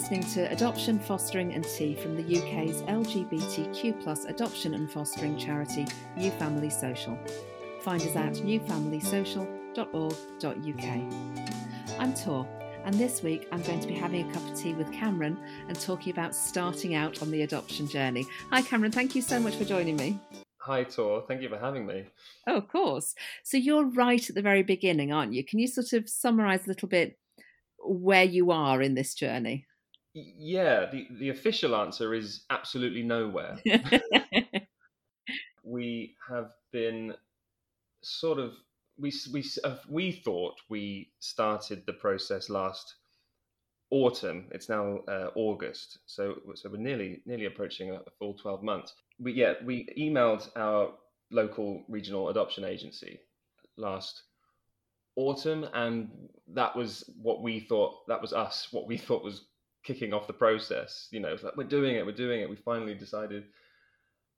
listening to Adoption, Fostering and Tea from the UK's LGBTQ plus adoption and fostering charity, New Family Social. Find us at newfamilysocial.org.uk. I'm Tor, and this week I'm going to be having a cup of tea with Cameron and talking about starting out on the adoption journey. Hi, Cameron, thank you so much for joining me. Hi, Tor. Thank you for having me. Oh, of course. So you're right at the very beginning, aren't you? Can you sort of summarise a little bit where you are in this journey? Yeah, the, the official answer is absolutely nowhere. we have been sort of we we uh, we thought we started the process last autumn. It's now uh, August, so so we're nearly nearly approaching a, a full twelve months. We yeah we emailed our local regional adoption agency last autumn, and that was what we thought. That was us. What we thought was kicking off the process. You know, it's like we're doing it. We're doing it. We finally decided.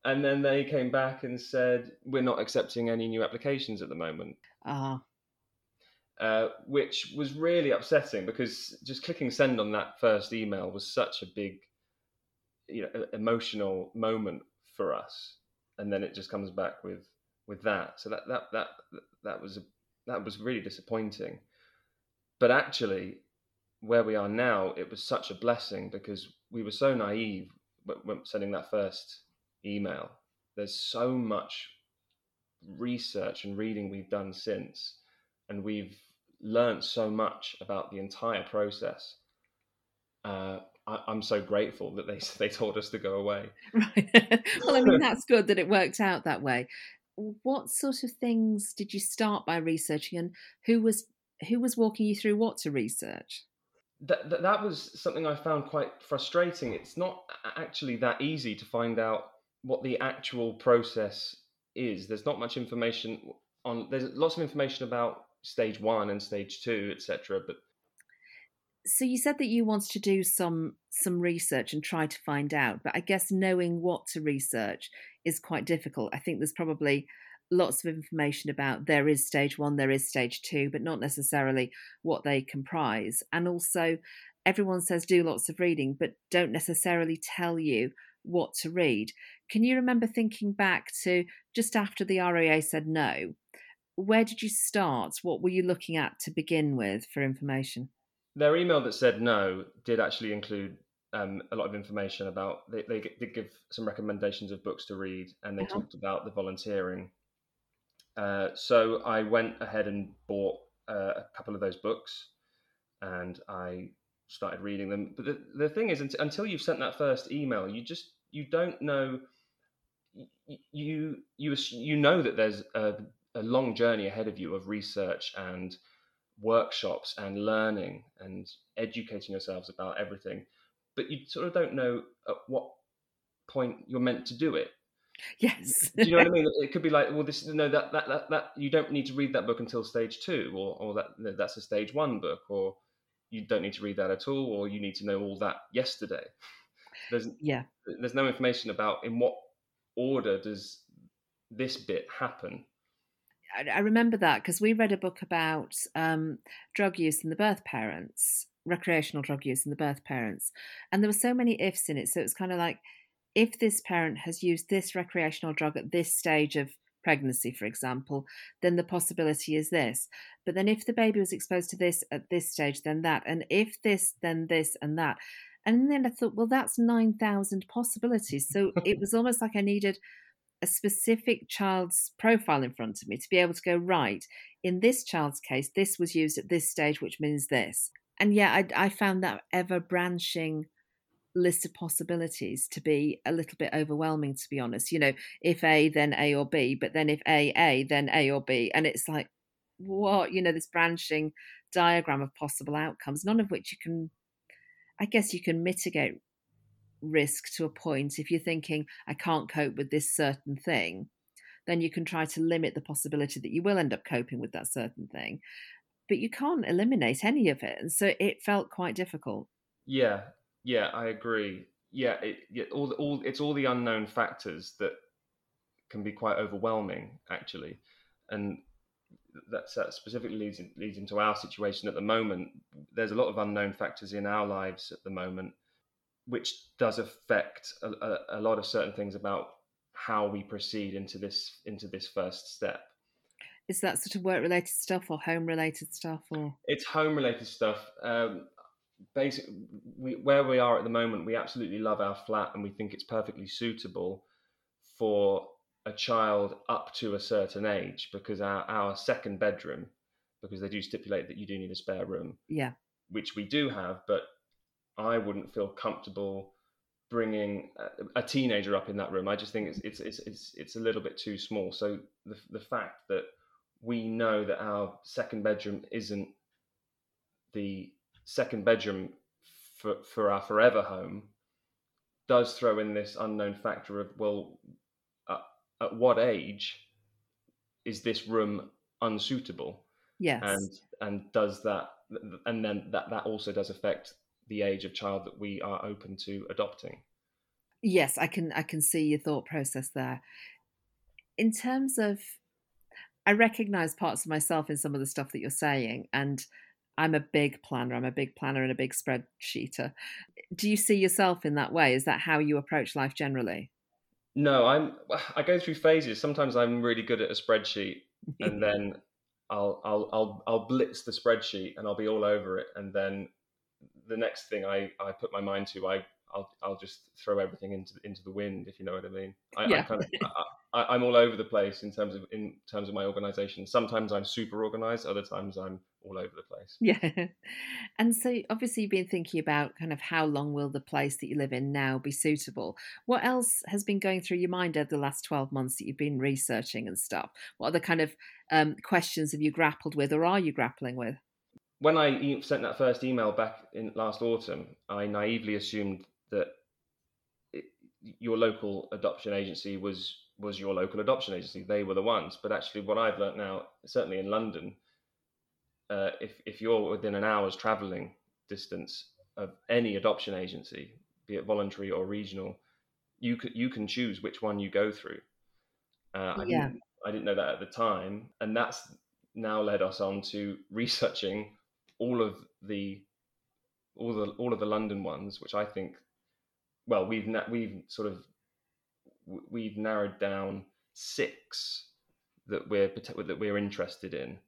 And then they came back and said, "We're not accepting any new applications at the moment." Ah. Uh, which was really upsetting because just clicking send on that first email was such a big, you know, emotional moment for us. And then it just comes back with with that. So that that that that was a that was really disappointing. But actually, where we are now, it was such a blessing because we were so naive when sending that first email. There's so much research and reading we've done since, and we've learned so much about the entire process. Uh, I, am so grateful that they they told us to go away. Right. well, I mean, that's good that it worked out that way what sort of things did you start by researching, and who was who was walking you through what to research? That, that, that was something I found quite frustrating. It's not actually that easy to find out what the actual process is. There's not much information on. There's lots of information about stage one and stage two, etc. But so you said that you wanted to do some some research and try to find out but i guess knowing what to research is quite difficult i think there's probably lots of information about there is stage 1 there is stage 2 but not necessarily what they comprise. And also everyone says do lots of reading but don't necessarily tell you what to read. Can you remember thinking back to just after the RAA said no? Where did you start? What were you looking at to begin with for information? Their email that said no did actually include um, a lot of information about they, they did give some recommendations of books to read and they uh-huh. talked about the volunteering uh, so i went ahead and bought uh, a couple of those books and i started reading them but the, the thing is until you've sent that first email you just you don't know you you you know that there's a, a long journey ahead of you of research and workshops and learning and educating yourselves about everything, but you sort of don't know at what point you're meant to do it. Yes. do you know what I mean? It could be like, well, this no, that that that, that you don't need to read that book until stage two, or or that no, that's a stage one book, or you don't need to read that at all, or you need to know all that yesterday. There's yeah. There's no information about in what order does this bit happen I remember that because we read a book about um, drug use in the birth parents, recreational drug use in the birth parents, and there were so many ifs in it. So it was kind of like, if this parent has used this recreational drug at this stage of pregnancy, for example, then the possibility is this. But then if the baby was exposed to this at this stage, then that. And if this, then this and that. And then I thought, well, that's 9,000 possibilities. So it was almost like I needed a specific child's profile in front of me to be able to go, right, in this child's case, this was used at this stage, which means this. And yeah, I, I found that ever branching list of possibilities to be a little bit overwhelming, to be honest. You know, if A, then A or B, but then if A, A, then A or B. And it's like, what, you know, this branching diagram of possible outcomes, none of which you can, I guess you can mitigate risk to a point. If you're thinking, I can't cope with this certain thing, then you can try to limit the possibility that you will end up coping with that certain thing. But you can't eliminate any of it. And so it felt quite difficult. Yeah, yeah, I agree. Yeah, it, yeah all, all it's all the unknown factors that can be quite overwhelming, actually. And that's, that specifically leads, leads into our situation at the moment. there's a lot of unknown factors in our lives at the moment, which does affect a, a, a lot of certain things about how we proceed into this into this first step. Is that sort of work related stuff or home related stuff or? It's home related stuff. Um, basically, we, where we are at the moment, we absolutely love our flat and we think it's perfectly suitable for a child up to a certain age because our, our second bedroom, because they do stipulate that you do need a spare room. Yeah. Which we do have, but I wouldn't feel comfortable bringing a, a teenager up in that room. I just think it's, it's it's it's it's a little bit too small. So the the fact that we know that our second bedroom isn't the second bedroom for for our forever home does throw in this unknown factor of well uh, at what age is this room unsuitable? Yes. And and does that and then that that also does affect the age of child that we are open to adopting. Yes, I can I can see your thought process there. In terms of I recognize parts of myself in some of the stuff that you're saying and I'm a big planner. I'm a big planner and a big spreadsheeter. Do you see yourself in that way? Is that how you approach life generally? No, I'm. I go through phases. Sometimes I'm really good at a spreadsheet, and then I'll I'll I'll I'll blitz the spreadsheet and I'll be all over it, and then the next thing I I put my mind to, I I'll I'll just throw everything into into the wind, if you know what I mean. I, yeah. I kind of I, am all over the place in terms of in terms of my organization. Sometimes I'm super organized, other times I'm all over the place. Yeah, and so obviously you've been thinking about kind of how long will the place that you live in now be suitable. What else has been going through your mind over the last twelve months that you've been researching and stuff? What other kind of um, questions have you grappled with, or are you grappling with? When I sent that first email back in last autumn, I naively assumed that it, your local adoption agency was was your local adoption agency. They were the ones. But actually, what I've learnt now, certainly in London, uh, if if you're within an hour's travelling distance of any adoption agency, be it voluntary or regional, you can you can choose which one you go through. Uh, I yeah. didn't I didn't know that at the time, and that's now led us on to researching all of the all the all of the London ones, which I think well, we've na- we've sort of we've narrowed down six that we're that we're interested in.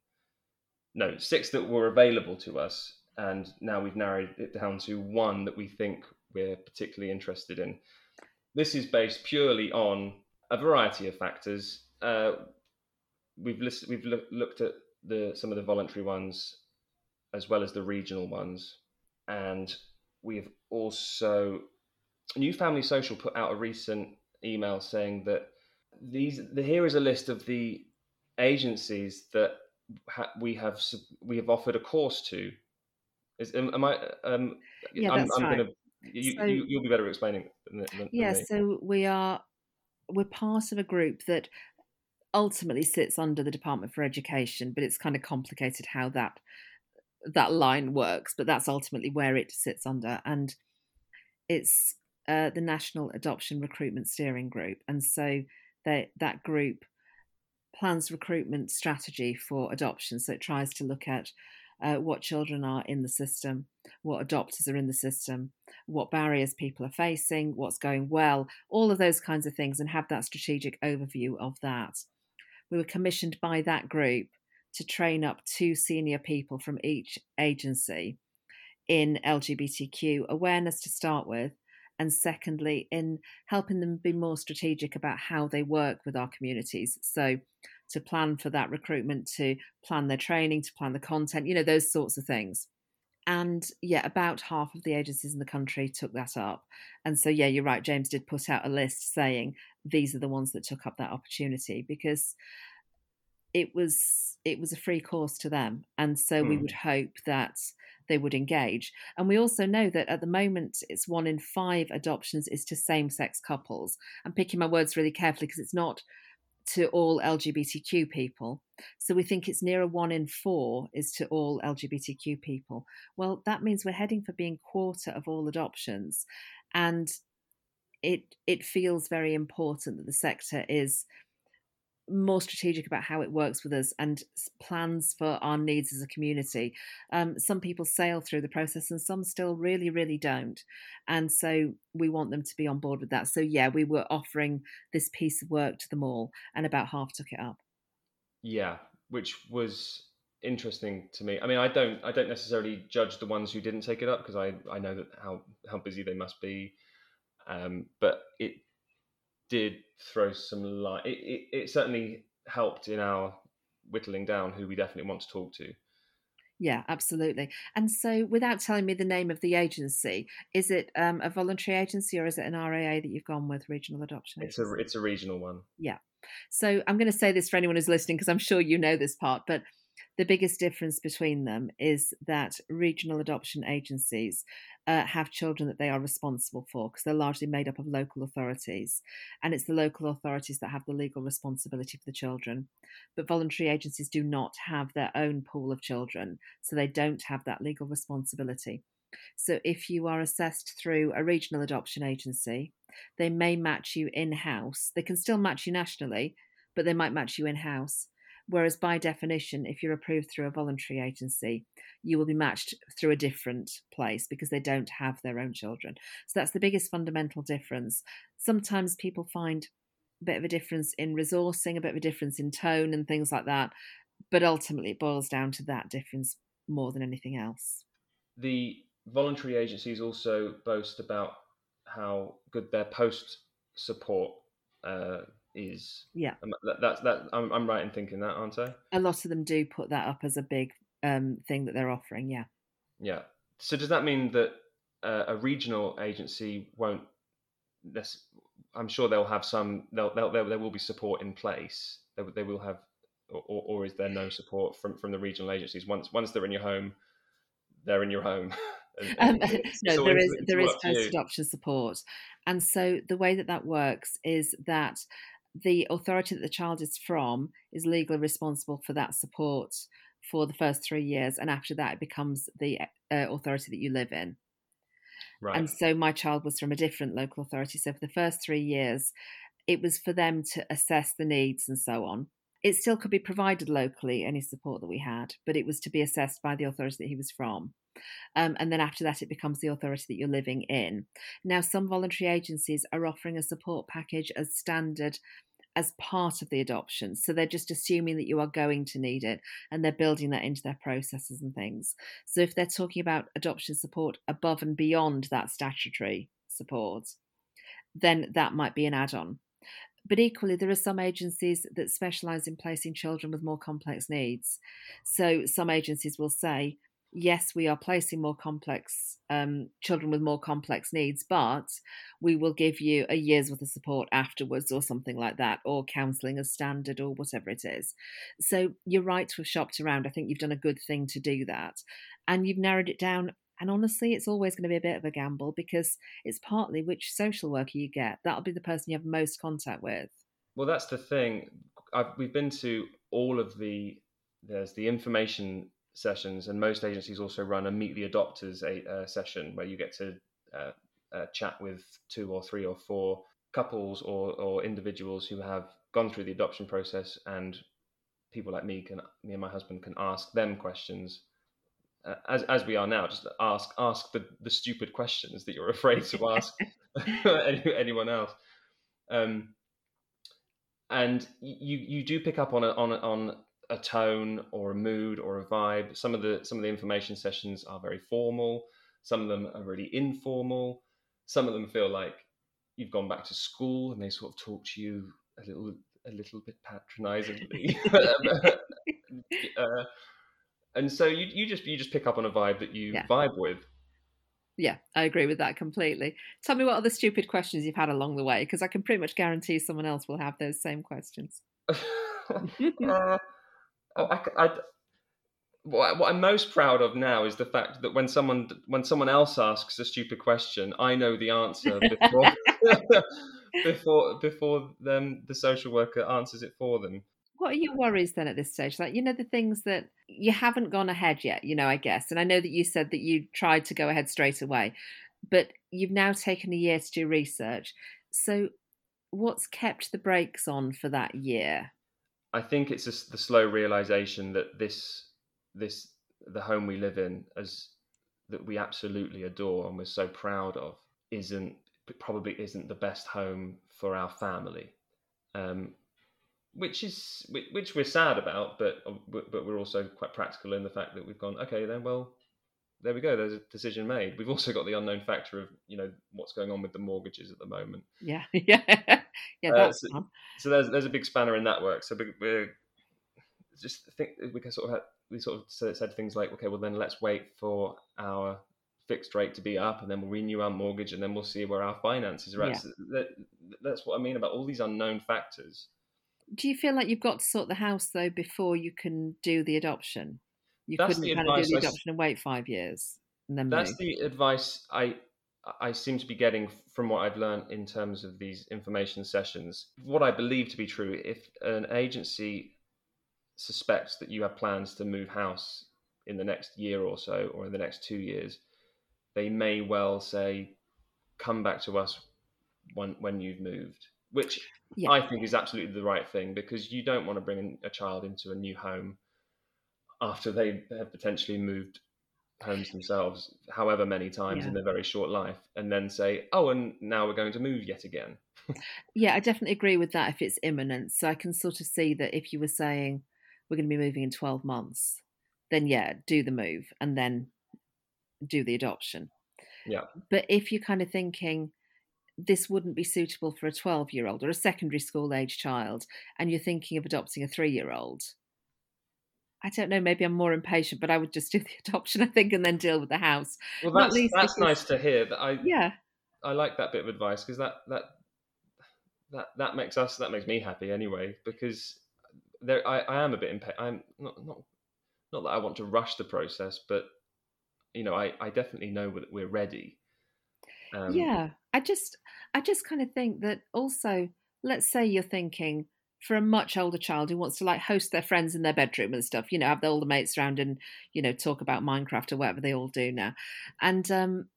No, six that were available to us, and now we've narrowed it down to one that we think we're particularly interested in. This is based purely on a variety of factors. Uh, we've list- we've lo- looked at the some of the voluntary ones as well as the regional ones, and we've also New Family Social put out a recent email saying that these the, here is a list of the agencies that ha, we have we have offered a course to. Is am, am I? Um, yeah, I'm, that's I'm right. Gonna, you, so, you, will be better explaining. Than, than yeah, me. so we are we're part of a group that ultimately sits under the Department for Education, but it's kind of complicated how that that line works. But that's ultimately where it sits under, and it's uh, the National Adoption Recruitment Steering Group, and so they, that group plans recruitment strategy for adoption. So it tries to look at uh, what children are in the system, what adopters are in the system, what barriers people are facing, what's going well, all of those kinds of things, and have that strategic overview of that. We were commissioned by that group to train up two senior people from each agency in LGBTQ awareness to start with, and secondly, in helping them be more strategic about how they work with our communities. So, to plan for that recruitment, to plan their training, to plan the content, you know, those sorts of things. And yeah, about half of the agencies in the country took that up. And so, yeah, you're right. James did put out a list saying these are the ones that took up that opportunity because it was it was a free course to them and so mm. we hmm. would hope that they would engage. And we also know that at the moment, it's one in five adoptions is to same sex couples. I'm picking my words really carefully because it's not to all LGBTQ people. So we think it's nearer one in four is to all LGBTQ people. Well, that means we're heading for being quarter of all adoptions. And it it feels very important that the sector is more strategic about how it works with us and plans for our needs as a community. Um, some people sail through the process and some still really, really don't. And so we want them to be on board with that. So, yeah, we were offering this piece of work to them all, and about half took it up. Yeah, which was interesting to me. I mean, I don't, I don't necessarily judge the ones who didn't take it up because I, I know that how how busy they must be. Um, but it did throw some light. It, it, it certainly helped in our whittling down who we definitely want to talk to. Yeah, absolutely. And so, without telling me the name of the agency, is it um, a voluntary agency or is it an RAA that you've gone with, regional adoption? Agency? It's a it's a regional one. Yeah. So I'm going to say this for anyone who's listening because I'm sure you know this part, but the biggest difference between them is that regional adoption agencies uh, have children that they are responsible for because they're largely made up of local authorities. And it's the local authorities that have the legal responsibility for the children. But voluntary agencies do not have their own pool of children, so they don't have that legal responsibility. So if you are assessed through a regional adoption agency, they may match you in house. They can still match you nationally, but they might match you in house. Whereas, by definition, if you're approved through a voluntary agency, you will be matched through a different place because they don't have their own children. So, that's the biggest fundamental difference. Sometimes people find a bit of a difference in resourcing, a bit of a difference in tone, and things like that. But ultimately, it boils down to that difference more than anything else. The voluntary agencies also boast about how good their post support uh, is. Yeah, that, that's that. I'm, I'm right in thinking that, aren't I? A lot of them do put that up as a big um, thing that they're offering. Yeah. Yeah. So does that mean that uh, a regional agency won't? This, I'm sure they'll have some. They'll, they'll, there will be support in place. They, they will have, or, or is there no support from from the regional agencies once once they're in your home? They're in your home. um, no, there is there is post adoption support, and so the way that that works is that the authority that the child is from is legally responsible for that support for the first three years, and after that, it becomes the uh, authority that you live in. Right. And so my child was from a different local authority. So for the first three years, it was for them to assess the needs and so on. It still could be provided locally, any support that we had, but it was to be assessed by the authority that he was from. Um, and then after that, it becomes the authority that you're living in. Now, some voluntary agencies are offering a support package as standard as part of the adoption. So they're just assuming that you are going to need it and they're building that into their processes and things. So if they're talking about adoption support above and beyond that statutory support, then that might be an add on. But equally, there are some agencies that specialise in placing children with more complex needs. So some agencies will say, yes, we are placing more complex um, children with more complex needs, but we will give you a year's worth of support afterwards, or something like that, or counselling as standard, or whatever it is. So you're right to have shopped around. I think you've done a good thing to do that, and you've narrowed it down. And honestly, it's always going to be a bit of a gamble because it's partly which social worker you get. That'll be the person you have most contact with. Well, that's the thing. I've, we've been to all of the there's the information sessions, and most agencies also run a meet the adopters a, uh, session where you get to uh, uh, chat with two or three or four couples or, or individuals who have gone through the adoption process, and people like me can me and my husband can ask them questions. Uh, as as we are now, just ask ask the, the stupid questions that you're afraid to ask any, anyone else. Um, and you you do pick up on a, on a, on a tone or a mood or a vibe. Some of the some of the information sessions are very formal. Some of them are really informal. Some of them feel like you've gone back to school and they sort of talk to you a little a little bit patronizingly. uh, and so you you just you just pick up on a vibe that you yeah. vibe with. Yeah, I agree with that completely. Tell me what other stupid questions you've had along the way, because I can pretty much guarantee someone else will have those same questions. uh, Oh, I, I, what, what I'm most proud of now is the fact that when someone when someone else asks a stupid question, I know the answer before before before them the social worker answers it for them. What are your worries then at this stage? Like you know the things that you haven't gone ahead yet, you know, I guess. And I know that you said that you tried to go ahead straight away, but you've now taken a year to do research. So what's kept the brakes on for that year? I think it's just the slow realization that this this the home we live in as that we absolutely adore and we're so proud of isn't probably isn't the best home for our family. Um, which is which we're sad about but but we're also quite practical in the fact that we've gone okay then well there we go there's a decision made. We've also got the unknown factor of you know what's going on with the mortgages at the moment. Yeah yeah yeah uh, so, so, there's there's a big spanner in that work so we're just think we can sort of have, we sort of said things like, okay, well then let's wait for our fixed rate to be up, and then we'll renew our mortgage, and then we'll see where our finances are at. Yeah. So that, that's what I mean about all these unknown factors. Do you feel like you've got to sort the house though before you can do the adoption? You that's couldn't kind of do the adoption I, and wait five years and then that's move. the advice I I seem to be getting from what I've learned in terms of these information sessions. What I believe to be true, if an agency suspects that you have plans to move house in the next year or so, or in the next two years, they may well say, "Come back to us when when you've moved," which yeah. I think is absolutely the right thing because you don't want to bring a child into a new home after they have potentially moved homes themselves, however many times yeah. in their very short life, and then say, "Oh, and now we're going to move yet again." yeah, I definitely agree with that. If it's imminent, so I can sort of see that if you were saying we're going to be moving in 12 months, then yeah, do the move and then do the adoption. Yeah. But if you're kind of thinking this wouldn't be suitable for a 12 year old or a secondary school age child, and you're thinking of adopting a three year old, I don't know, maybe I'm more impatient, but I would just do the adoption, I think, and then deal with the house. Well, that's, that's because, nice to hear. That I yeah, I like that bit of advice because that that that that makes us that makes me happy anyway because there I, I am a bit impatient. I'm not not not that I want to rush the process, but you know, I, I definitely know that we're ready. Um, yeah, I just I just kind of think that also, let's say you're thinking for a much older child who wants to like host their friends in their bedroom and stuff, you know, have the older mates around and you know talk about Minecraft or whatever they all do now, and um,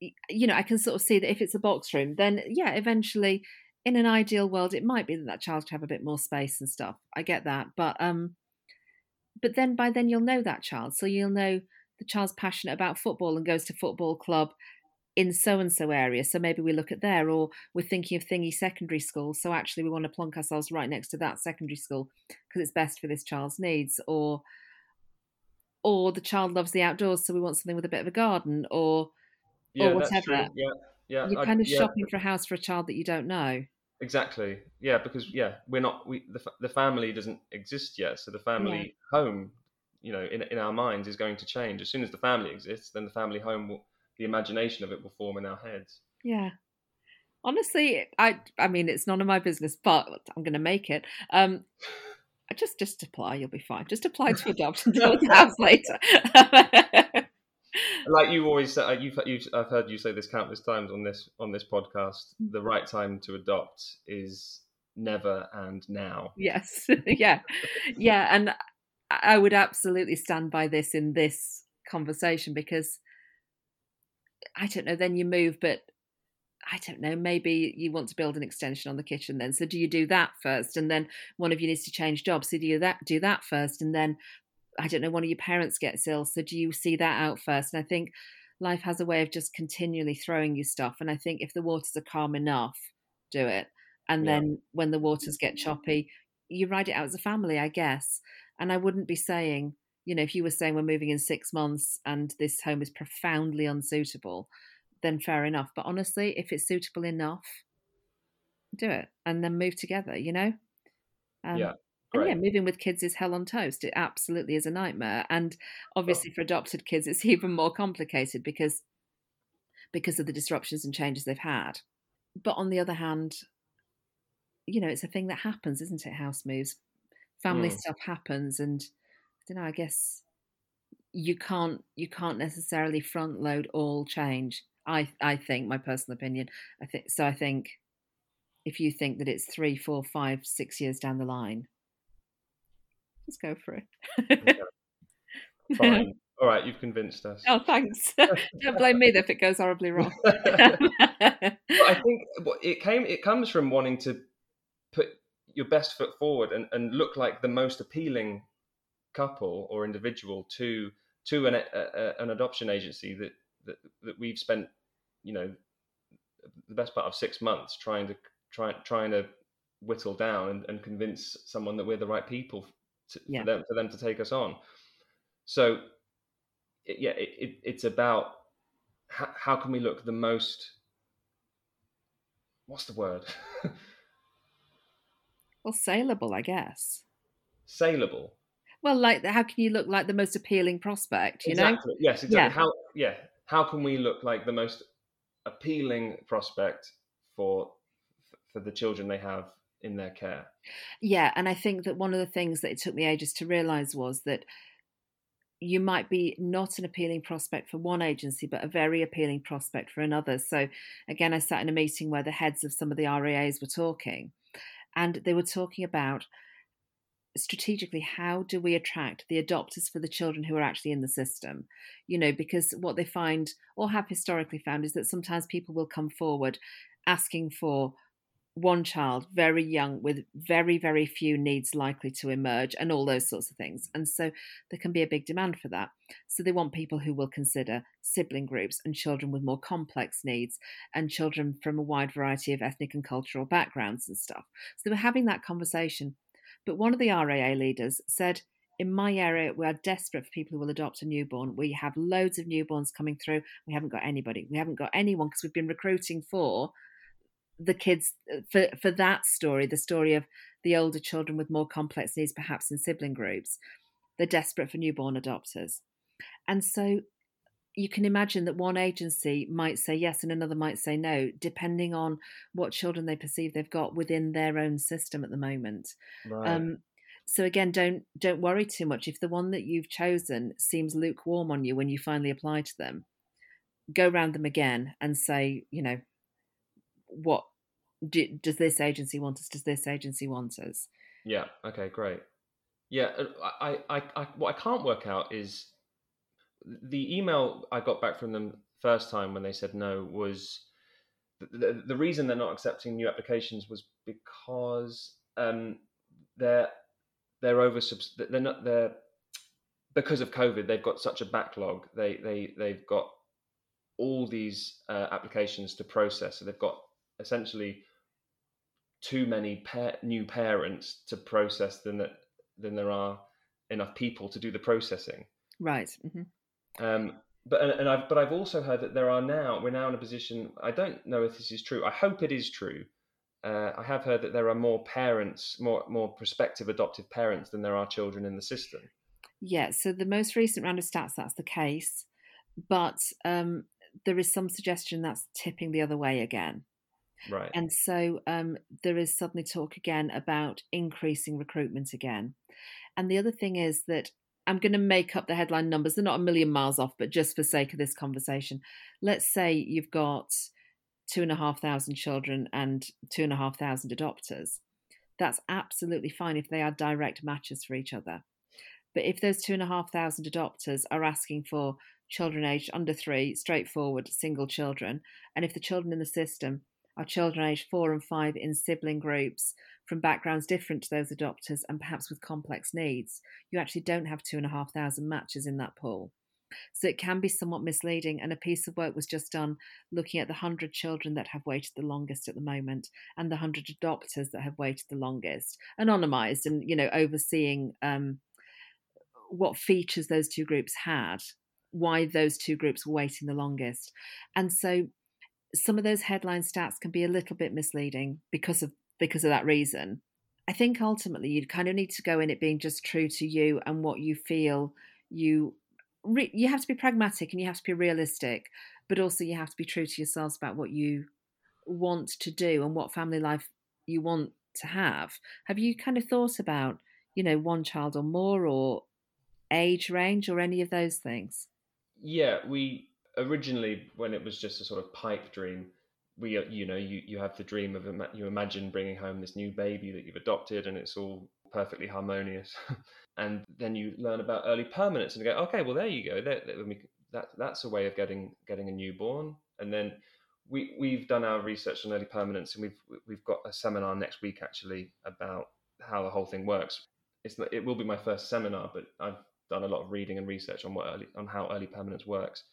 you know, I can sort of see that if it's a box room, then yeah, eventually in an ideal world, it might be that that child could have a bit more space and stuff. I get that, but um, but then by then you'll know that child, so you'll know the child's passionate about football and goes to football club in so and so area. So maybe we look at there, or we're thinking of thingy secondary school. So actually, we want to plonk ourselves right next to that secondary school because it's best for this child's needs, or or the child loves the outdoors, so we want something with a bit of a garden, or yeah, or whatever. Yeah, yeah. You're kind of yeah. shopping for a house for a child that you don't know. Exactly. Yeah, because yeah, we're not we the the family doesn't exist yet, so the family yeah. home, you know, in in our minds is going to change as soon as the family exists. Then the family home will the imagination of it will form in our heads. Yeah. Honestly, I I mean it's none of my business, but I'm going to make it. Um, just just apply, you'll be fine. Just apply to adopt and house later. like you always said, uh, you've, you've, I've heard you say this countless times on this on this podcast. Mm. The right time to adopt is never and now. Yes, yeah, yeah, and I would absolutely stand by this in this conversation because I don't know. Then you move, but I don't know, maybe you want to build an extension on the kitchen then. So do you do that first? And then one of you needs to change jobs. So do you that do that first? And then I don't know, one of your parents gets ill. So do you see that out first? And I think life has a way of just continually throwing you stuff. And I think if the waters are calm enough, do it. And yeah. then when the waters get mm-hmm. choppy, you ride it out as a family, I guess. And I wouldn't be saying, you know, if you were saying we're moving in six months and this home is profoundly unsuitable, then fair enough. But honestly, if it's suitable enough, do it and then move together, you know? Um, yeah. Yeah, moving with kids is hell on toast. It absolutely is a nightmare. And obviously, for adopted kids, it's even more complicated because because of the disruptions and changes they've had. But on the other hand, you know, it's a thing that happens, isn't it? House moves, family mm. stuff happens, and don't know. I guess you can't you can't necessarily front load all change. I I think my personal opinion. I think so. I think if you think that it's three, four, five, six years down the line, just go for it. Fine. All right, you've convinced us. Oh, thanks. Don't blame me if it goes horribly wrong. I think it came. It comes from wanting to put your best foot forward and, and look like the most appealing couple or individual to to an a, an adoption agency that, that that we've spent you know the best part of six months trying to try trying to whittle down and, and convince someone that we're the right people to, yeah. for them for them to take us on. So it, yeah, it, it, it's about how, how can we look the most what's the word? well, saleable, I guess. Saleable. Well, like how can you look like the most appealing prospect? You exactly. know. Yes. Exactly. Yeah. How? Yeah. How can we look like the most appealing prospect for for the children they have in their care? Yeah, and I think that one of the things that it took me ages to realize was that you might be not an appealing prospect for one agency, but a very appealing prospect for another. So, again, I sat in a meeting where the heads of some of the RAAs were talking, and they were talking about strategically how do we attract the adopters for the children who are actually in the system you know because what they find or have historically found is that sometimes people will come forward asking for one child, very young, with very, very few needs likely to emerge, and all those sorts of things. And so there can be a big demand for that. So they want people who will consider sibling groups and children with more complex needs and children from a wide variety of ethnic and cultural backgrounds and stuff. So were having that conversation. But one of the RAA leaders said, in my area, we are desperate for people who will adopt a newborn. We have loads of newborns coming through. We haven't got anybody. We haven't got anyone because we've been recruiting for the kids uh, for for that story, the story of the older children with more complex needs, perhaps in sibling groups, they're desperate for newborn adopters, and so you can imagine that one agency might say yes and another might say no, depending on what children they perceive they've got within their own system at the moment. Right. Um, so again, don't don't worry too much if the one that you've chosen seems lukewarm on you when you finally apply to them. Go round them again and say, you know, what do, does this agency want us? Does this agency want us? Yeah. Okay. Great. Yeah. Uh, I, I, I, what I can't work out is the email I got back from them first time when they said no was the, the, reason they're not accepting new applications was because um, they're they're over they're not they're because of COVID they've got such a backlog they they they've got all these uh, applications to process so they've got essentially too many new parents to process than that than there are enough people to do the processing. Right. Mm-hmm. Um, but and, I've but I've also heard that there are now we're now in a position. I don't know if this is true. I hope it is true. Uh, I have heard that there are more parents, more more prospective adoptive parents than there are children in the system. Yeah. So the most recent round of stats, that's the case, but um, there is some suggestion that's tipping the other way again. Right. And so um, there is suddenly talk again about increasing recruitment again. And the other thing is that I'm going to make up the headline numbers. They're not a million miles off, but just for sake of this conversation, let's say you've got two and a half thousand children and two and a half thousand adopters. That's absolutely fine if they are direct matches for each other. But if those two and a half thousand adopters are asking for children aged under three, straightforward single children, and if the children in the system are children aged four and five in sibling groups from backgrounds different to those adopters and perhaps with complex needs, you actually don't have two and a half thousand matches in that pool. So it can be somewhat misleading. And a piece of work was just done looking at the 100 children that have waited the longest at the moment and the 100 adopters that have waited the longest, anonymized and, you know, overseeing um, what features those two groups had, why those two groups were waiting the longest. And so some of those headline stats can be a little bit misleading because of because of that reason. I think ultimately you kind of need to go in it being just true to you and what you feel you re- you have to be pragmatic and you have to be realistic, but also you have to be true to yourselves about what you want to do and what family life you want to have. Have you kind of thought about, you know, one child or more or age range or any of those things? Yeah, we originally when it was just a sort of pipe dream we uh, you know you, you have the dream of you imagine bringing home this new baby that you've adopted and it's all perfectly harmonious and then you learn about early permanence and go okay well there you go that, that, that's a way of getting getting a newborn and then we we've done our research on early permanence, and we've we've got a seminar next week actually about how the whole thing works. It's it will be my first seminar, but I've done a lot of reading and research on what early on how early permanence works.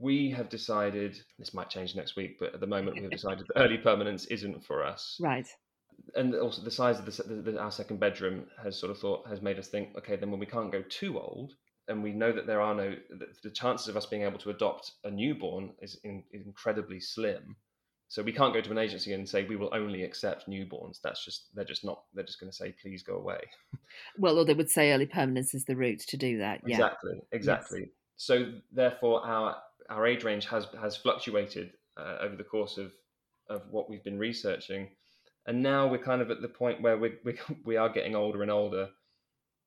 We have decided this might change next week, but at the moment we have decided that early permanence isn't for us. Right. And also the size of the, the, the, our second bedroom has sort of thought has made us think, okay, then when we can't go too old, and we know that there are no the chances of us being able to adopt a newborn is in, incredibly slim so we can't go to an agency and say we will only accept newborns that's just they're just not they're just going to say please go away well or they would say early permanence is the route to do that yeah. exactly exactly yes. so therefore our our age range has has fluctuated uh, over the course of of what we've been researching and now we're kind of at the point where we we, we are getting older and older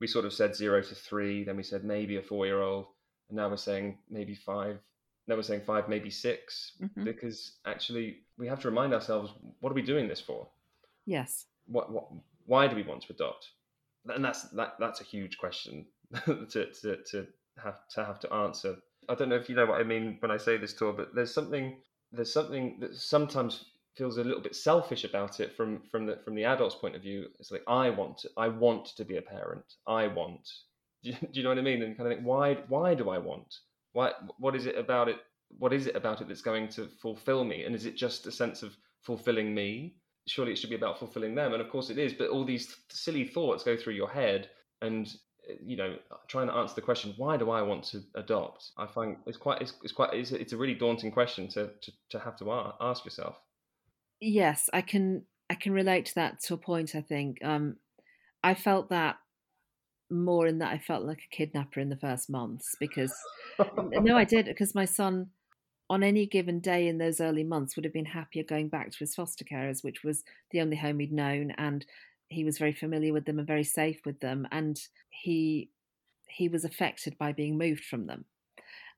we sort of said zero to three, then we said maybe a four year old, and now we're saying maybe five. Now we're saying five, maybe 6 mm-hmm. because actually we have to remind ourselves what are we doing this for? Yes. What, what why do we want to adopt? And that's that that's a huge question to, to to have to have to answer. I don't know if you know what I mean when I say this, Tor, but there's something there's something that sometimes feels a little bit selfish about it from from the from the adult's point of view. It's like I want to, I want to be a parent. I want. Do you, do you know what I mean? And kind of think why why do I want? Why what is it about it? What is it about it that's going to fulfill me? And is it just a sense of fulfilling me? Surely it should be about fulfilling them. And of course it is. But all these silly thoughts go through your head, and you know, trying to answer the question, why do I want to adopt? I find it's quite, it's, it's quite, it's, it's a really daunting question to, to, to have to ask yourself yes, I can I can relate to that to a point. I think um, I felt that more in that I felt like a kidnapper in the first months because no, I did because my son on any given day in those early months would have been happier going back to his foster carers, which was the only home he'd known, and he was very familiar with them and very safe with them, and he he was affected by being moved from them.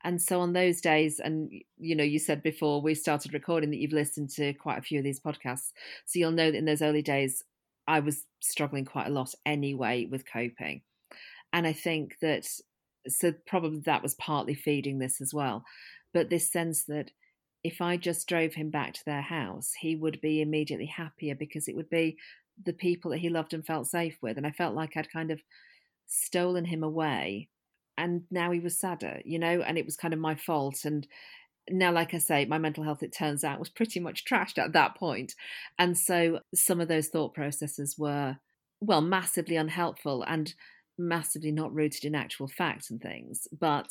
And so on those days, and you know, you said before we started recording that you've listened to quite a few of these podcasts. So you'll know that in those early days, I was struggling quite a lot anyway with coping. And I think that, so probably that was partly feeding this as well. But this sense that if I just drove him back to their house, he would be immediately happier because it would be the people that he loved and felt safe with. And I felt like I'd kind of stolen him away and now he was sadder, you know, and it was kind of my fault. And now, like I say, my mental health, it turns out, was pretty much trashed at that point. And so some of those thought processes were, well, massively unhelpful and massively not rooted in actual facts and things. But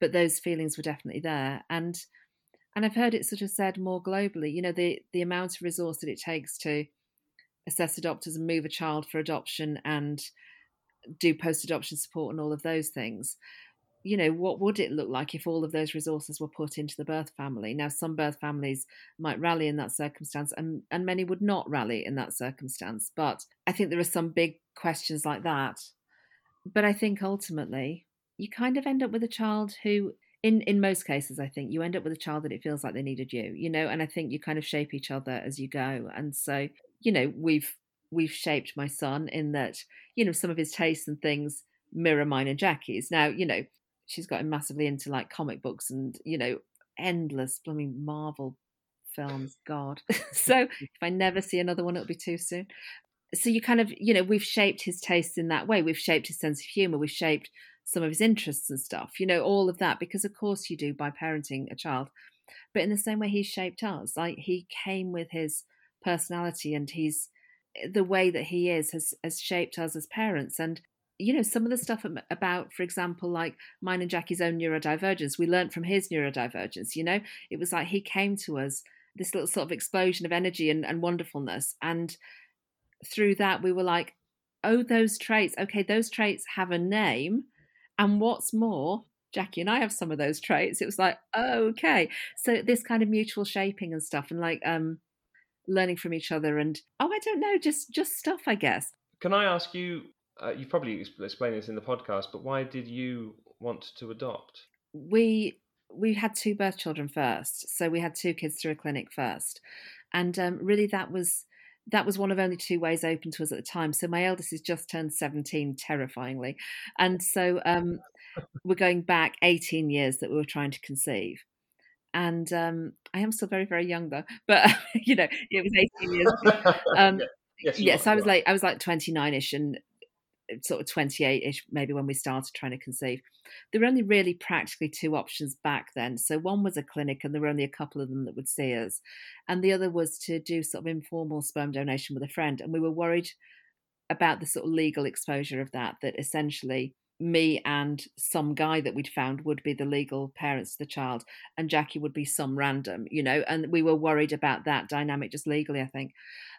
but those feelings were definitely there. And and I've heard it sort of said more globally, you know, the the amount of resource that it takes to assess adopters and move a child for adoption and do post adoption support and all of those things. You know what would it look like if all of those resources were put into the birth family? Now some birth families might rally in that circumstance and, and many would not rally in that circumstance but i think there are some big questions like that. But i think ultimately you kind of end up with a child who in in most cases i think you end up with a child that it feels like they needed you you know and i think you kind of shape each other as you go and so you know we've we've shaped my son in that, you know, some of his tastes and things mirror mine and Jackie's. Now, you know, she's gotten massively into like comic books and, you know, endless blooming Marvel films. God. so if I never see another one, it'll be too soon. So you kind of, you know, we've shaped his tastes in that way. We've shaped his sense of humor. We've shaped some of his interests and stuff, you know, all of that, because of course you do by parenting a child. But in the same way, he shaped us. Like he came with his personality and he's eh, the way that he is has has shaped us as parents and you know some of the stuff about for example like mine and jackie's own neurodivergence we learned from his neurodivergence you know it was like he came to us this little sort of explosion of energy and, and wonderfulness and through that we were like oh those traits okay those traits have a name and what's more jackie and i have some of those traits. It was like oh, okay. So this kind of mutual shaping and stuff and like um learning from each other and oh i don't know just just stuff i guess. Can i ask you uh, you probably explained this in the podcast but why did you want to adopt? We we had two birth children first. So we had two kids through a clinic first. And um, really that was that was one of only two ways open to us at the time so my eldest has just turned 17 terrifyingly and so um, we're going back 18 years that we were trying to conceive and um, I am still very very young though. But you know, it was eighteen years. Um, yeah. Yes, yes I was like I was like twenty nine ish, and sort of 28 ish, maybe when we started trying to conceive. There were only really practically two options back then. So one was a clinic, and there were only a couple of them that would see us. And the other was to do sort of informal sperm donation with a friend. And we were worried about the sort of legal exposure of that, that essentially me and some guy that we'd found would be the legal parents to the child, and Jackie would be some random, you know. And we were worried about that dynamic just legally, I think.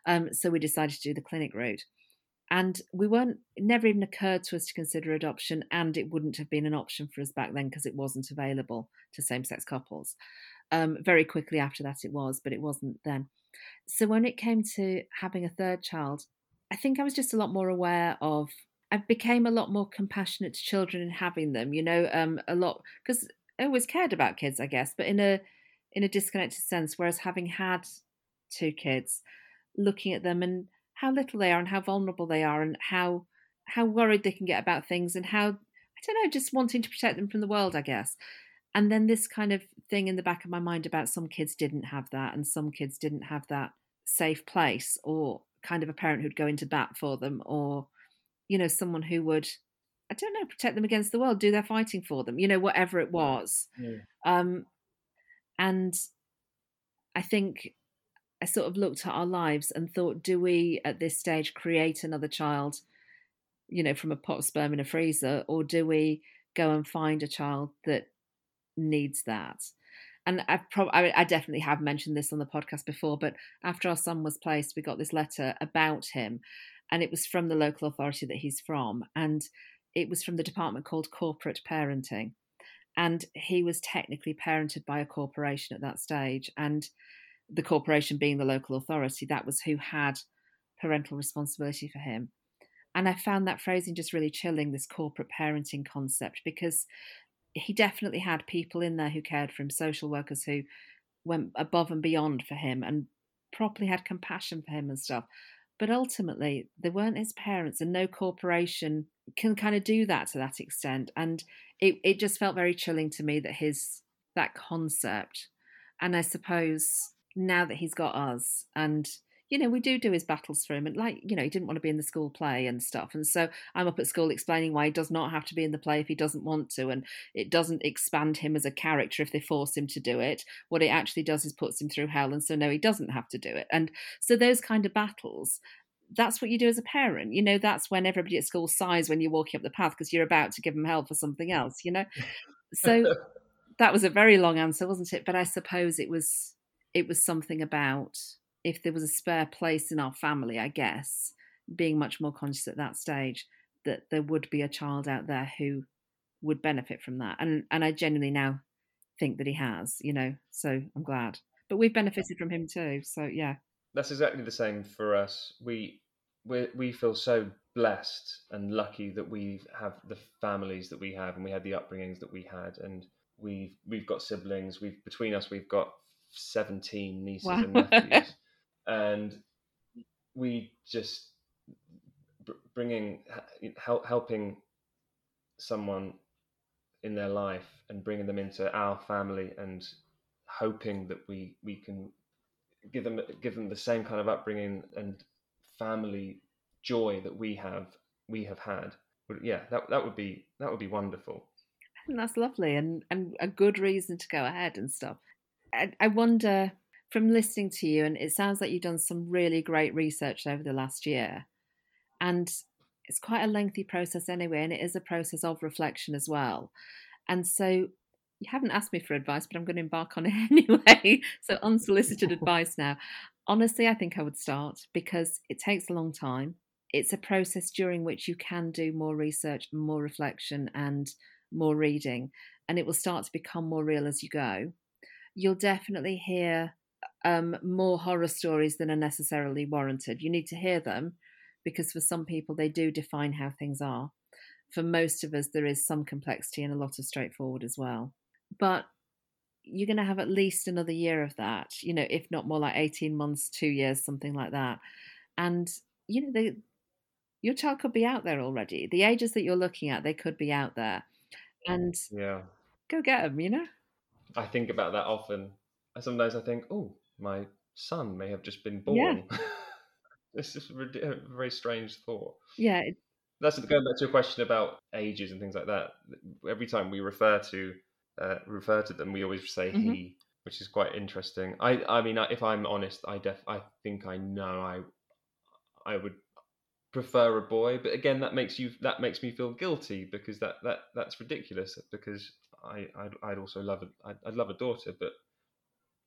Um, so we decided to do the clinic route and we weren't it never even occurred to us to consider adoption and it wouldn't have been an option for us back then because it wasn't available to same-sex couples um, very quickly after that it was but it wasn't then. So when it came to having a third child i think i was just a lot more aware of i became a lot more compassionate to children in having them you know um, a lot because i always cared about kids i guess but in a in a disconnected sense whereas having had two kids looking at them and how little they are and how vulnerable they are and how how worried they can get about things and how I don't know, just wanting to protect them from the world, I guess. And then this kind of thing in the back of my mind about some kids didn't have that and some kids didn't have that safe place or kind of a parent who'd go into bat for them or you know someone who would I don't know protect them against the world, do their fighting for them, you know whatever it was. Yeah. Um and I think I sort of looked at our lives and thought, do we at this stage create another child, you know, from a pot of sperm in a freezer, or do we go and find a child that needs that? And I've prob- I, I definitely have mentioned this on the podcast before, but after our son was placed, we got this letter about him, and it was from the local authority that he's from, and it was from the department called corporate parenting, and he was technically parented by a corporation at that stage, and the corporation being the local authority, that was who had parental responsibility for him. And I found that phrasing just really chilling, this corporate parenting concept, because he definitely had people in there who cared for him, social workers who went above and beyond for him and properly had compassion for him and stuff. But ultimately, they weren't his parents, and no corporation can kind of do that to that extent. And it, it just felt very chilling to me that his that concept, and I suppose now that he's got us and you know, we do do his battles for him. And like, you know, he didn't want to be in the school play and stuff. And so I'm up at school explaining why he does not have to be in the play if he doesn't want to. And it doesn't expand him as a character if they force him to do it. What it actually does is puts him through hell. And so, no, he doesn't have to do it. And so, those kind of battles, that's what you do as a parent. You know, that's when everybody at school sighs when you're walking up the path because you're about to give them hell for something else, you know? So, that was a very long answer, wasn't it? But I suppose it was it was something about if there was a spare place in our family, I guess, being much more conscious at that stage that there would be a child out there who would benefit from that. And and I genuinely now think that he has, you know, so I'm glad. But we've benefited from him too. So yeah. That's exactly the same for us. We we we feel so blessed and lucky that we have the families that we have and we had the upbringings that we had and we've we've got siblings we've between us we've got 17 nieces wow. and nephews. and we just bringing help, helping someone in their life and bringing them into our family and hoping that we we can give them give them the same kind of upbringing and family joy that we have we have had yeah that that would be that would be wonderful and that's lovely and and a good reason to go ahead and stuff I, I wonder from listening to you, and it sounds like you've done some really great research over the last year. And it's quite a lengthy process anyway, and it is a process of reflection as well. And so you haven't asked me for advice, but I'm going to embark on it anyway. so, unsolicited advice now. Honestly, I think I would start because it takes a long time. It's a process during which you can do more research, more reflection, and more reading, and it will start to become more real as you go you'll definitely hear um, more horror stories than are necessarily warranted. You need to hear them because for some people they do define how things are. For most of us, there is some complexity and a lot of straightforward as well. But you're going to have at least another year of that, you know, if not more like 18 months, two years, something like that. And, you know, they, your child could be out there already. The ages that you're looking at, they could be out there. And yeah, go get them, you know? I think about that often. Sometimes I think, oh, my son may have just been born. Yeah. this is a very strange thought. Yeah. That's going back to a question about ages and things like that. Every time we refer to uh, refer to them, we always say mm-hmm. he, which is quite interesting. I, I mean, if I'm honest, I def, I think I know I, I would prefer a boy, but again, that makes you that makes me feel guilty because that that that's ridiculous. Because I I'd, I'd also love a I'd, I'd love a daughter, but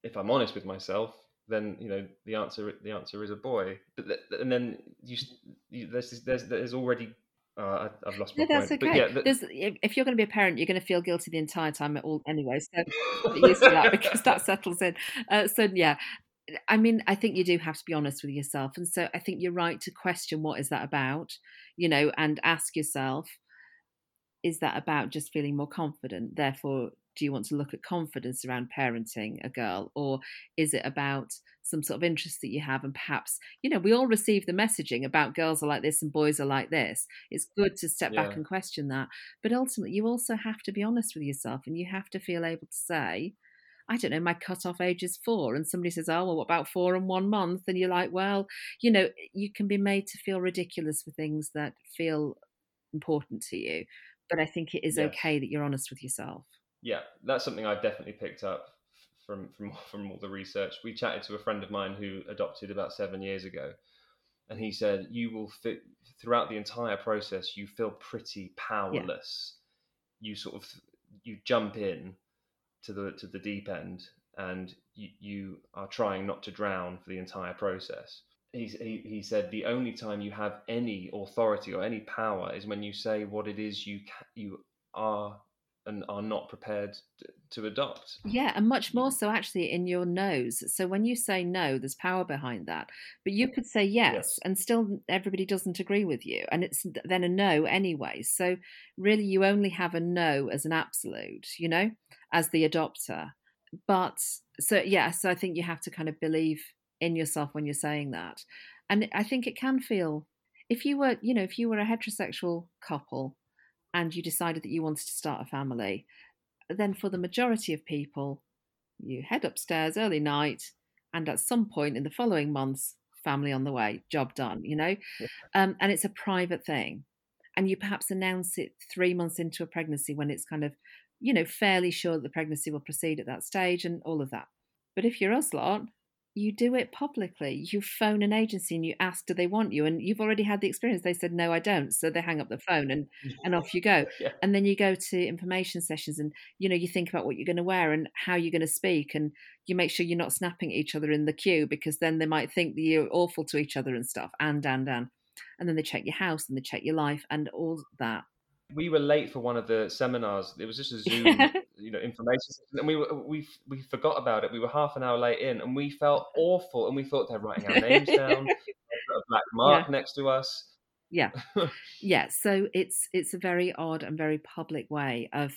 if I'm honest with myself, then you know the answer the answer is a boy. But th- and then you, you there's there's there's already uh, I, have lost my no, that's point. okay. Yeah, if, if, you're going to be a parent, you're going to feel guilty the entire time at all anyway. So get used to that because that settles in. Uh, so yeah, I mean, I think you do have to be honest with yourself, and so I think you're right to question what is that about, you know, and ask yourself, is that about just feeling more confident? Therefore, do you want to look at confidence around parenting a girl, or is it about some sort of interest that you have and perhaps you know we all receive the messaging about girls are like this and boys are like this it's good to step yeah. back and question that but ultimately you also have to be honest with yourself and you have to feel able to say I don't know, my cutoff age is four. And somebody says, oh, well, what about four and one month? And you're like, well, you know, you can be made to feel ridiculous for things that feel important to you. But I think it is okay that you're honest with yourself. Yeah, that's something I've definitely picked up from from from all the research. We chatted to a friend of mine who adopted about seven years ago, and he said you will fit throughout the entire process. You feel pretty powerless. Yeah. You sort of you jump in to the to the deep end, and you, you are trying not to drown for the entire process. He, he, he said the only time you have any authority or any power is when you say what it is you ca- you are and are not prepared to adopt. Yeah, and much more mm. so actually in your nose. So when you say no, there's power behind that. But you could say yes, yes, and still everybody doesn't agree with you, and it's then a no anyway. So really, you only have a no as an absolute, you know, as the adopter. But so yeah, so I think you have to kind of believe in yourself when you're saying that, and I think it can feel if you were, you know, if you were a heterosexual couple and you decided that you wanted to start a family, then for the majority of people, you head upstairs early night, and at some point in the following months, family on the way, job done, you know? Yeah. Um, and it's a private thing. And you perhaps announce it three months into a pregnancy when it's kind of, you know, fairly sure that the pregnancy will proceed at that stage and all of that. But if you're us lot, you do it publicly. You phone an agency and you ask, do they want you? And you've already had the experience. They said, no, I don't. So they hang up the phone and, and off you go. Yeah. And then you go to information sessions and, you know, you think about what you're going to wear and how you're going to speak. And you make sure you're not snapping at each other in the queue because then they might think that you're awful to each other and stuff. And, and, and. And then they check your house and they check your life and all that we were late for one of the seminars. It was just a Zoom, you know, information, and we were, we we forgot about it. We were half an hour late in, and we felt awful. And we thought they're writing our names down, a black mark yeah. next to us. Yeah, yeah. So it's it's a very odd and very public way of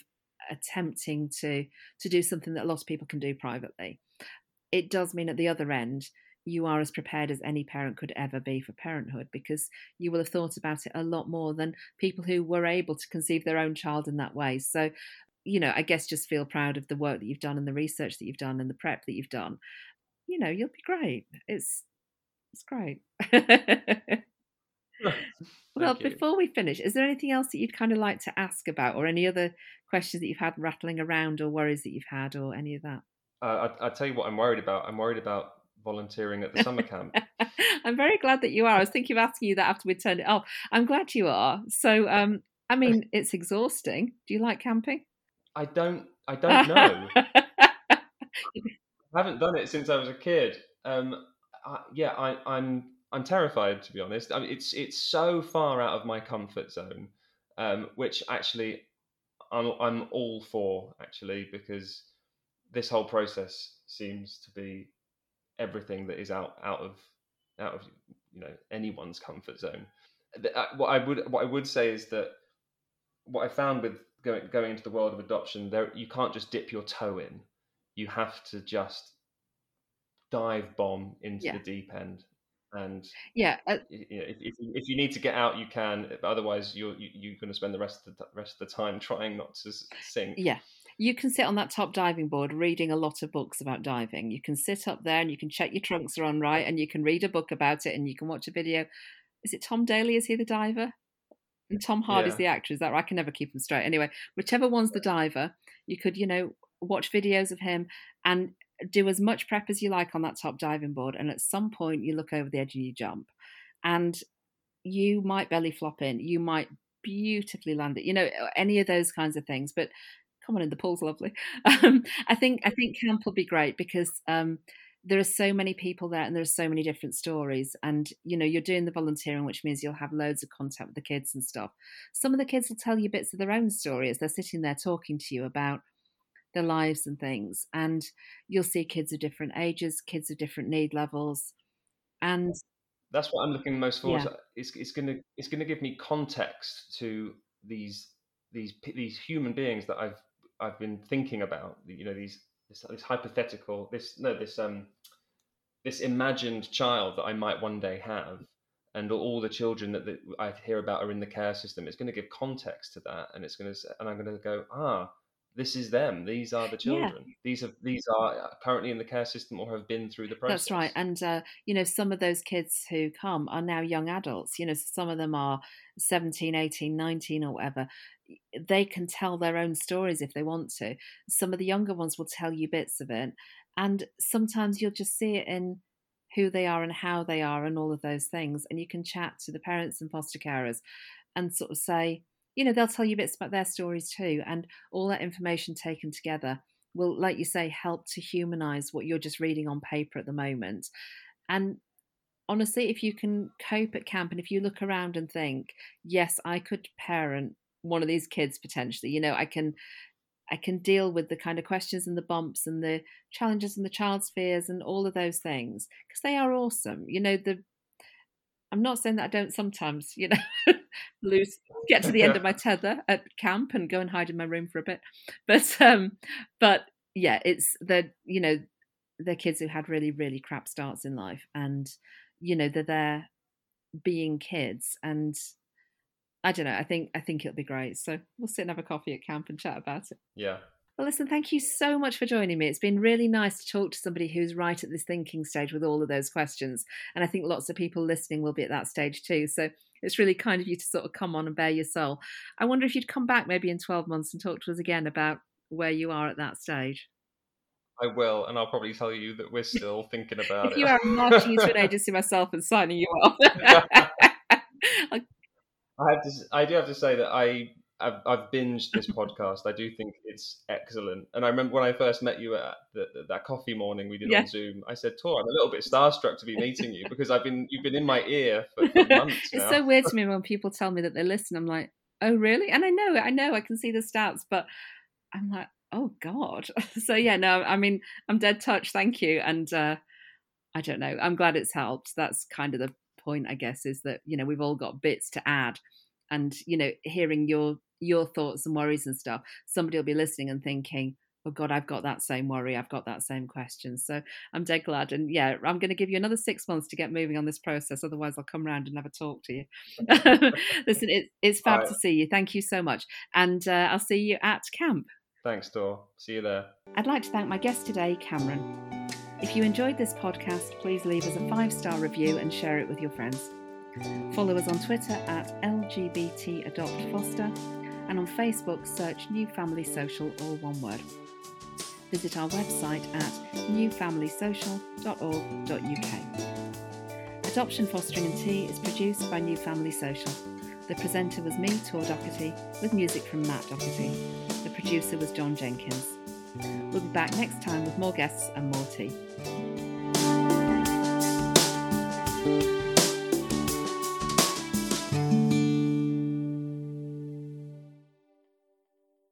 attempting to to do something that a lot of people can do privately. It does mean at the other end you are as prepared as any parent could ever be for parenthood because you will have thought about it a lot more than people who were able to conceive their own child in that way. So, you know, I guess just feel proud of the work that you've done and the research that you've done and the prep that you've done. You know, you'll be great. It's it's great. well, you. before we finish, is there anything else that you'd kind of like to ask about, or any other questions that you've had rattling around, or worries that you've had, or any of that? Uh, I, will tell you what I'm worried about. I'm worried about volunteering at the summer camp. I'm very glad that you are. I was thinking of asking you that after we turned it off. I'm glad you are. So, um, I mean, it's exhausting. Do you like camping? I don't. I don't know. I haven't done it since I was a kid. Um, I, yeah, I, am I'm, I'm terrified to be honest. I mean, it's it's so far out of my comfort zone, um, which actually I'm I'm all for actually because this whole process seems to be everything that is out out of out of you know anyone's comfort zone. Uh, what I would what I would say is that what I found with going going into the world of adoption, there you can't just dip your toe in. You have to just dive bomb into yeah. the deep end and yeah uh, you know, if, if, if, you need to get out you can otherwise you're you, are you are going to spend the rest of the rest of the time trying not to sink yeah you can sit on that top diving board reading a lot of books about diving. You can sit up there and you can check your trunks are on right, and you can read a book about it, and you can watch a video. Is it Tom Daley Is he the diver? And Tom Hardy's Yeah. the actor. Is that right? I can never keep them straight. Anyway, whichever one's the diver, you could, you know, watch videos of him and do as much prep as you like on that top diving board. And at some point, you look over the edge and you jump, and you might belly flop in. You might beautifully land it. You know, any of those kinds of things. But come on in, the pool's lovely. Um, I think I think camp will be great because um, there are so many people there and there are so many different stories. And you know, you're doing the volunteering, which means you'll have loads of contact with the kids and stuff. Some of the kids will tell you bits of their own story as they're sitting there talking to you about their lives and things. And you'll see kids of different ages, kids of different need levels, and That's what I'm looking most forward Yeah. to. It's, it's gonna it's gonna give me context to these these these human beings that I've I've been thinking about. You know these this, this hypothetical this no this um this imagined child that I might one day have, and all the children that, that I hear about are in the care system. It's going to give context to that, and it's going to and I'm going to go ah. This is them. These are the Yeah. children. These are these are currently in the care system or have been through the process. That's right. And, uh, you know, some of those kids who come are now young adults. You know, some of them are 17, 18, 19 or whatever. They can tell their own stories if they want to. Some of the younger ones will tell you bits of it. And sometimes you'll just see it in who they are and how they are and all of those things. And you can chat to the parents and foster carers and sort of say, you know, they'll tell you bits about their stories too. And all that information taken together will, like you say, help to humanize what you're just reading on paper at the moment. And honestly, if you can cope at camp and if you look around and think, yes, I could parent one of these kids potentially, you know, I can. I can deal with the kind of questions and the bumps and the challenges and the child's fears and all of those things because they are awesome. You know, the I'm not saying that I don't sometimes, you know, lose get to the end of my tether at camp and go and hide in my room for a bit. But um but yeah, it's the you know, they're kids who had really, really crap starts in life and you know, they're there being kids and I don't know, I think I think it'll be great. So we'll sit and have a coffee at camp and chat about it. Yeah. Well, listen, thank you so much for joining me. It's been really nice to talk to somebody who's right at this thinking stage with all of those questions. And I think lots of people listening will be at that stage too. So it's really kind of you to sort of come on and bare your soul. I wonder if you'd come back maybe in 12 months and talk to us again about where you are at that stage. I will, and I'll probably tell you that we're still thinking about If it. you are marching into an agency myself and signing you off. I have to. I do have to say that I. I've, I've binged this podcast. I do think it's excellent. And I remember when I first met you at the, the, that coffee morning we did Yeah. on Zoom. I said, "Tor, I'm a little bit starstruck to be meeting you because I've been you've been in my ear for, for months it's now." so weird to me when people tell me that they listen. I'm like, oh, really? And I know. I know I can see the stats, but I'm like, oh, God. so, yeah, no, I mean, I'm dead touch. Thank you. And uh, I don't know. I'm glad it's helped. That's kind of the point, I guess, is that, you know, we've all got bits to add. And, you know, hearing your your thoughts and worries and stuff, somebody will be listening and thinking, oh God, I've got that same worry. I've got that same question. So I'm dead glad. And yeah, I'm going to give you another six months to get moving on this process. Otherwise, I'll come round and have a talk to you. Listen, it, it's fab Right. to see you. Thank you so much. And uh, I'll see you at camp. Thanks, Tor. See you there. I'd like to thank my guest today, Cameron. If you enjoyed this podcast, please leave us a five star review and share it with your friends. Follow us on Twitter at LGBT Adopt Foster and on Facebook search New Family Social or one word. Visit our website at newfamilysocial.org.uk. Adoption, Fostering and Tea is produced by New Family Social. The presenter was me, Tor Doherty, with music from Matt Doherty. The producer was John Jenkins. We'll be back next time with more guests and more tea.